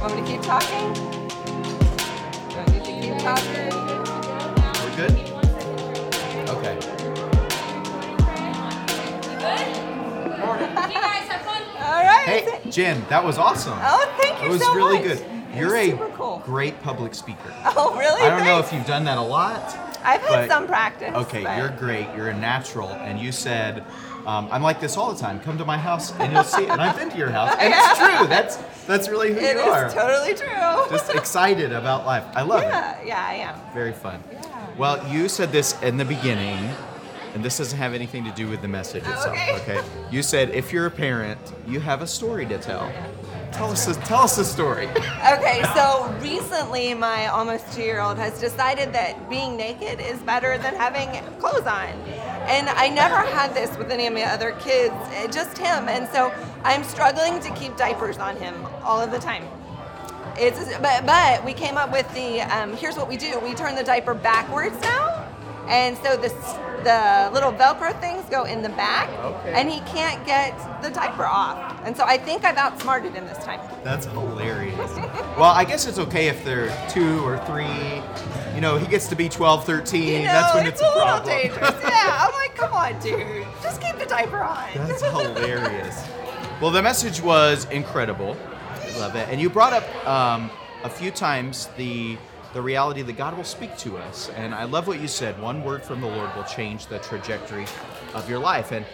Want me to keep talking? Do I need to keep talking? We're good? Okay. You guys have fun. All right. Hey, Jen, that was awesome. Oh, thank you so much. It was so really much. good. You're was a super cool. great public speaker. Oh, really? I don't know if you've done that a lot. I've had but- some practice. Okay, but- you're great. You're a natural, and you said, um, "I'm like this all the time. Come to my house, and you'll see." it." And I've been to your house, and it's true. That's that's really who It you is are. totally true. Just excited about life. I love it. yeah, yeah, I am. Very fun. Well, you said this in the beginning, and this doesn't have anything to do with the message itself. Okay. Okay. You said if you're a parent, you have a story to tell. Tell us. The, tell us story. Okay, so recently my almost two year old has decided that being naked is better than having clothes on. And I never had this with any of my other kids, eh, just him. And so I'm struggling to keep diapers on him all of the time. It's but but we came up with the um, here's what we do we turn the diaper backwards now, and so the the little Velcro things go in the back, Okay. and he can't get the diaper off. And so I think I've outsmarted him this time. That's hilarious. well, I guess it's okay if they're two or three. You know, he gets to be 12, 13. You know, that's when it's, it's, a little problem. dangerous. Yeah, I'm like, come on, dude, just keep the diaper on. That's hilarious. Well, the message was incredible. I love it. And you brought up um, a few times the the reality that God will speak to us. And I love what you said. One word from the Lord will change the trajectory of your life. And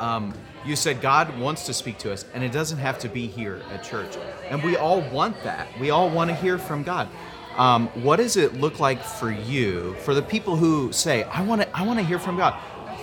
um, you said God wants to speak to us, and it doesn't have to be here at church. And we all want that. We all want to hear from God. Um, what does it look like for you, for the people who say, "I want to, I want to hear from God"?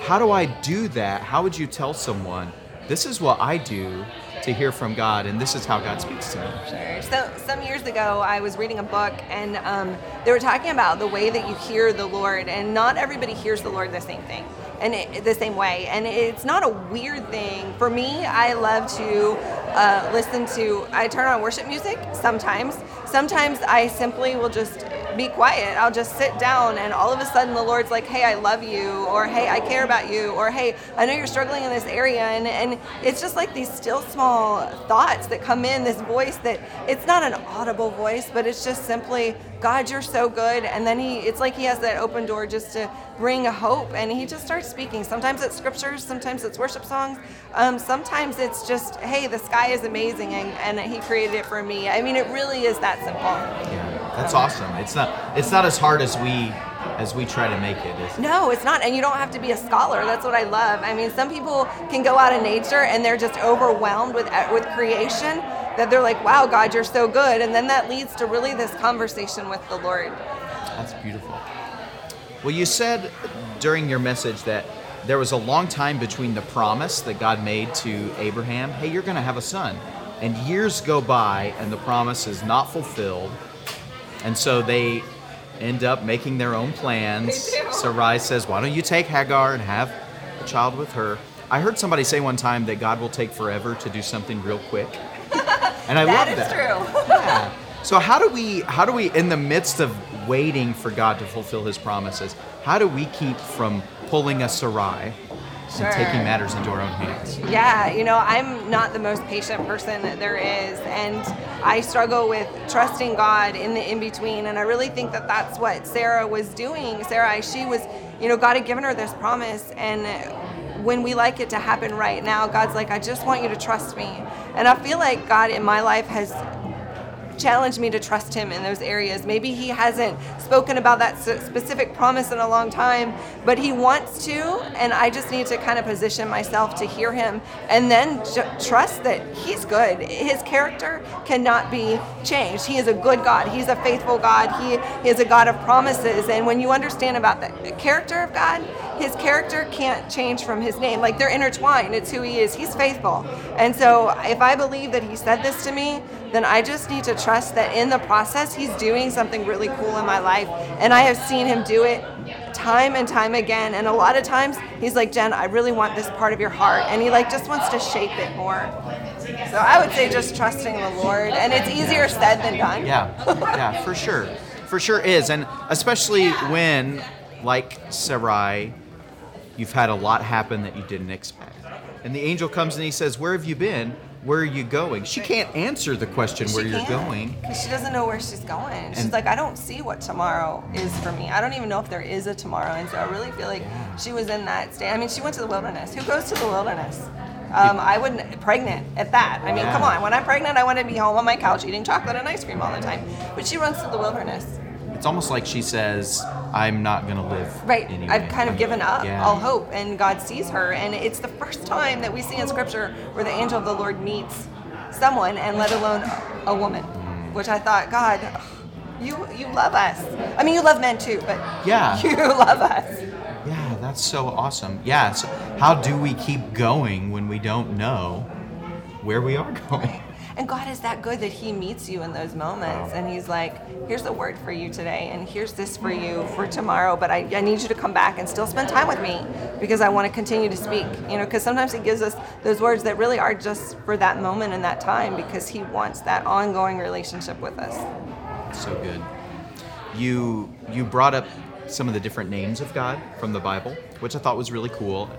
How do I do that? How would you tell someone, "This is what I do to hear from God, and this is how God speaks to me"? Sure. So some years ago, I was reading a book, and um, they were talking about the way that you hear the Lord, and not everybody hears the Lord the same thing, and it, the same way. And it's not a weird thing for me. I love to uh, listen to. I turn on worship music sometimes. Sometimes I simply will just be quiet. I'll just sit down, and all of a sudden the Lord's like, "Hey, I love you," or "Hey, I care about you," or "Hey, I know you're struggling in this area," and and it's just like these still small thoughts that come in. This voice that it's not an audible voice, but it's just simply, "God, you're so good," and then he, it's like he has that open door just to bring a hope, and he just starts speaking. Sometimes it's scriptures, sometimes it's worship songs, um, sometimes it's just, "Hey, the sky is amazing," and, and he created it for me. I mean, it really is that simple. That's awesome. It's not, it's not as hard as we, as we try to make it. Is it? No, it's not. And you don't have to be a scholar. That's what I love. I mean, some people can go out in nature and they're just overwhelmed with uh, with creation that they're like, "Wow, God, you're so good." And then that leads to really this conversation with the Lord. That's beautiful. Well, you said during your message that there was a long time between the promise that God made to Abraham, hey, you're going to have a son. And years go by and the promise is not fulfilled. And so they end up making their own plans. Sarai says, why don't you take Hagar and have a child with her? I heard somebody say one time that God will take forever to do something real quick. And I That love that. true. Yeah. So how do we how do we in the midst of waiting for God to fulfill his promises, how do we keep from pulling a Sarai Sure. and taking matters into our own hands? Yeah, you know, I'm not the most patient person that there is, and I struggle with trusting God in the in between. And I really think that that's what Sarah was doing. Sarah, she was, you know, God had given her this promise, and when we like it to happen right now, God's like, I just want you to trust me. And I feel like God in my life has challenged me to trust him in those areas. Maybe he hasn't spoken about that specific promise in a long time, but he wants to, and I just need to kind of position myself to hear him and then trust that he's good. His character cannot be changed. He is a good God. He's a faithful God. He is a God of promises. And when you understand about the character of God, his character can't change from his name. Like they're intertwined. It's who he is. He's faithful. And so if I believe that he said this to me, then I just need to trust that in the process he's doing something really cool in my life. And I have seen him do it time and time again. And a lot of times he's like, Jen, I really want this part of your heart. And he like just wants to shape it more. So I would say just trusting the Lord. And it's easier said than done. Yeah, yeah, for sure, for sure is, and especially when, like Sarai, you've had a lot happen that you didn't expect, and the angel comes and he says, "Where have you been?" Where are you going? She can't answer the question where She you're can't, going. Because she doesn't know where she's going. She's like, I don't see what tomorrow is for me. I don't even know if there is a tomorrow. And so I really feel like she was in that state. I mean, she went to the wilderness. Who goes to the wilderness? Um, I wouldn't, pregnant at that. I mean, Yeah. come on. When I'm pregnant, I want to be home on my couch eating chocolate and ice cream all the time. But she runs to the wilderness. It's almost like she says, I'm not going to live. Right. Anyway. I've kind of given up Yeah. all hope, and God sees her. And it's the first time that we see in Scripture where the angel of the Lord meets someone, and let alone a woman, Mm. which I thought, God, you you love us. I mean, you love men too, but Yeah. you love us. Yeah, that's so awesome. Yeah, so how do we keep going when we don't know where we are going? And God is that good that He meets you in those moments, and He's like, "Here's a word for you today, and here's this for you for tomorrow. But I, I need you to come back and still spend time with me because I want to continue to speak. You know, because sometimes He gives us those words that really are just for that moment and that time because He wants that ongoing relationship with us. So good. You you brought up some of the different names of God from the Bible, which I thought was really cool.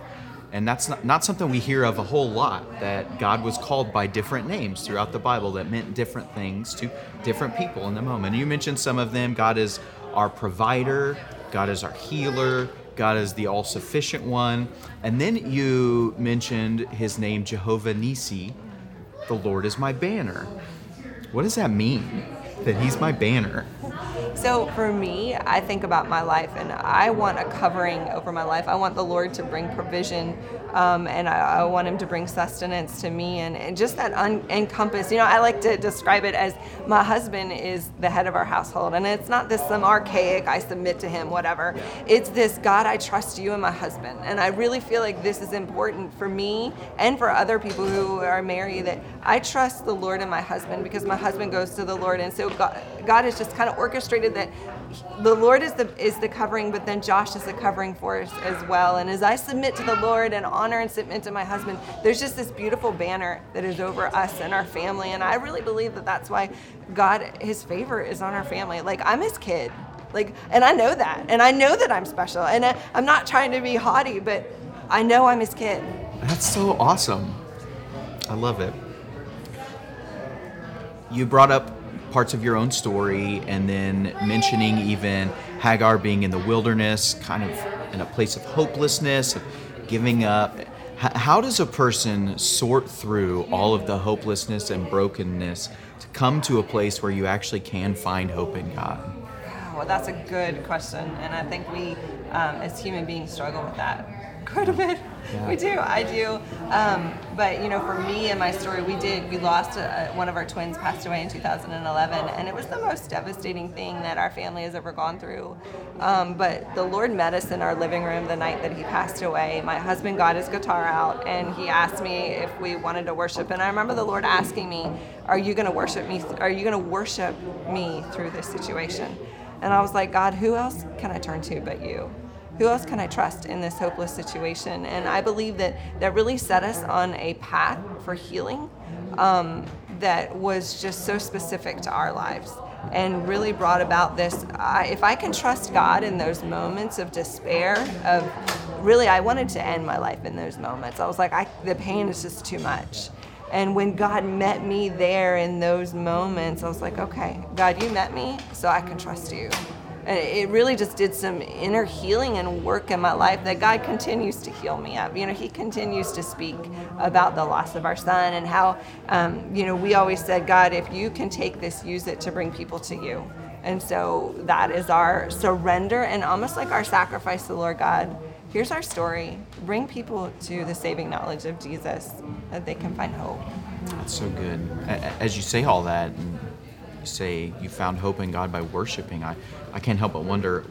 And that's not, not something we hear of a whole lot, that God was called by different names throughout the Bible that meant different things to different people in the moment. You mentioned some of them. God is our provider, God is our healer, God is the all sufficient one. And then you mentioned his name, Jehovah Nisi, the Lord is my banner. What does that mean? That he's my banner? So for me, I think about my life, and I want a covering over my life. I want the Lord to bring provision, um, and I, I want Him to bring sustenance to me, and, and just that un- encompass. You know, I like to describe it as my husband is the head of our household, and it's not this some archaic I submit to him, whatever. It's this God, I trust you and my husband, and I really feel like this is important for me and for other people who are married that I trust the Lord and my husband because my husband goes to the Lord, and so God, God has just kind of orchestrated that the Lord is the is the covering, but then Josh is the covering for us as well. And as I submit to the Lord and honor and submit to my husband, there's just this beautiful banner that is over us and our family. And I really believe that that's why God, His favor is on our family. Like I'm His kid, like, and I know that, and I know that I'm special, and I, I'm not trying to be haughty, but I know I'm His kid. That's so awesome. I love it. You brought up parts of your own story and then mentioning even Hagar being in the wilderness, kind of in a place of hopelessness, of giving up. How does a person sort through all of the hopelessness and brokenness to come to a place where you actually can find hope in God? Well, that's a good question, and I think we, um, as human beings, struggle with that quite a bit. Yeah. We do, I do. Um, but you know, for me and my story, we did. We lost a, one of our twins, passed away in 2011, and it was the most devastating thing that our family has ever gone through. Um, but the Lord met us in our living room the night that he passed away. My husband got his guitar out, and he asked me if we wanted to worship. And I remember the Lord asking me, "Are you going to worship me? Are you going to worship me through this situation?" And I was like, God, who else can I turn to but you? Who else can I trust in this hopeless situation? And I believe that that really set us on a path for healing um, that was just so specific to our lives and really brought about this. I, if I can trust God in those moments of despair, of really, I wanted to end my life in those moments. I was like, I, the pain is just too much. And when God met me there in those moments, I was like, okay, God, you met me, so I can trust you. And it really just did some inner healing and work in my life that God continues to heal me of. You know, He continues to speak about the loss of our son and how, um, you know, we always said, God, if you can take this, use it to bring people to you. And so that is our surrender and almost like our sacrifice to the Lord God. Here's our story. Bring people to the saving knowledge of Jesus that they can find hope. That's so good. As you say all that, and say you found hope in God by worshiping, I, I can't help but wonder.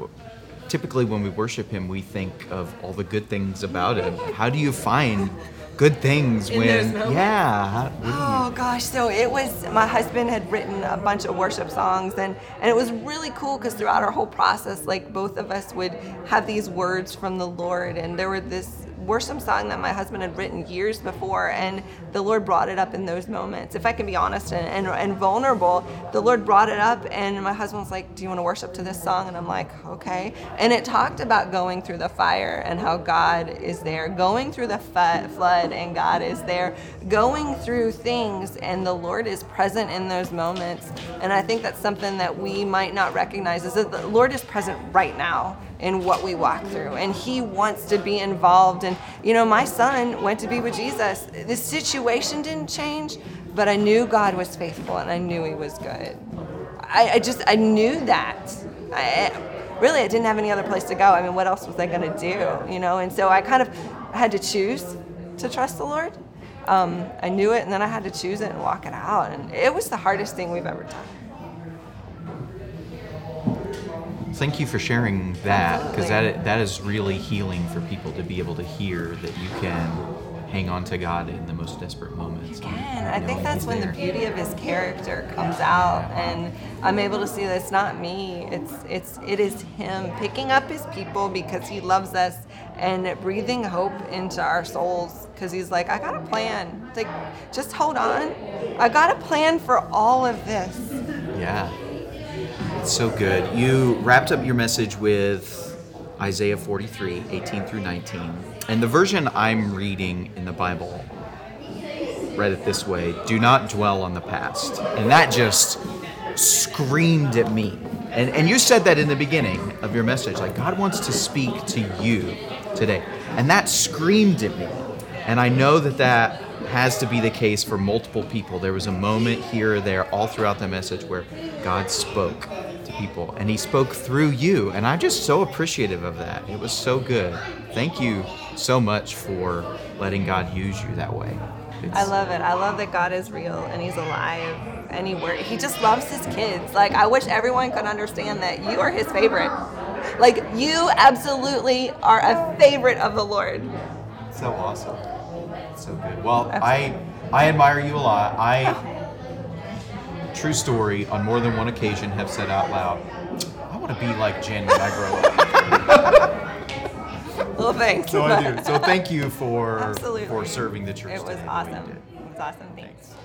Typically, when we worship Him, we think of all the good things about Him. How do you find good things In when? Yeah. How, what do you- Oh gosh, so it was my husband had written a bunch of worship songs and and it was really cool because throughout our whole process like both of us would have these words from the Lord and there were this worship song that my husband had written years before, and the Lord brought it up in those moments. If I can be honest and, and, and vulnerable, the Lord brought it up, and my husband was like, Do you want to worship to this song? And I'm like, Okay. And it talked about going through the fire and how God is there, going through the flood and God is there, going through things and the Lord is present in those moments. And I think that's something that we might not recognize is that the Lord is present right now in what we walk through and he wants to be involved. And you know my son went to be with jesus. The situation didn't change but i knew god was faithful and i knew he was good. I, I just i knew that. I, really i didn't have any other place to go. I mean what else was i going to do you know? And so i kind of had to choose to trust the lord. Um, i knew it and then i had to choose it and walk it out. And it was the hardest thing we've ever done thank you for sharing that because that that is really healing for people to be able to hear that you can hang on to God in the most desperate moments. You can. I think that's when there. the beauty of His character comes out, and I'm able to see that it's not me. It's it's it is Him picking up His people because He loves us and breathing hope into our souls because He's like, I got a plan. It's like, just hold on. I got a plan for all of this. Yeah. It's so good. You wrapped up your message with Isaiah 43, 18 through 19. And the version I'm reading in the Bible read it this way Do not dwell on the past. And that just screamed at me. And, and you said that in the beginning of your message, like God wants to speak to you today. And that screamed at me. And I know that that has to be the case for multiple people. There was a moment here or there all throughout the message where God spoke people and he spoke through you and i'm just so appreciative of that. It was so good. Thank you so much for letting god use you that way. It's, i love it. I love that god is real and he's alive and he work, he just loves his kids. Like i wish everyone could understand that you are his favorite. Like you absolutely are a favorite of the lord. So awesome. So good. Well absolutely. i i admire you a lot. I true story, on more than one occasion have said out loud, I want to be like Jen when I grow up. well, thanks. So I do. So thank you for Absolutely. for serving the church. It was awesome. It was awesome. Thanks. thanks.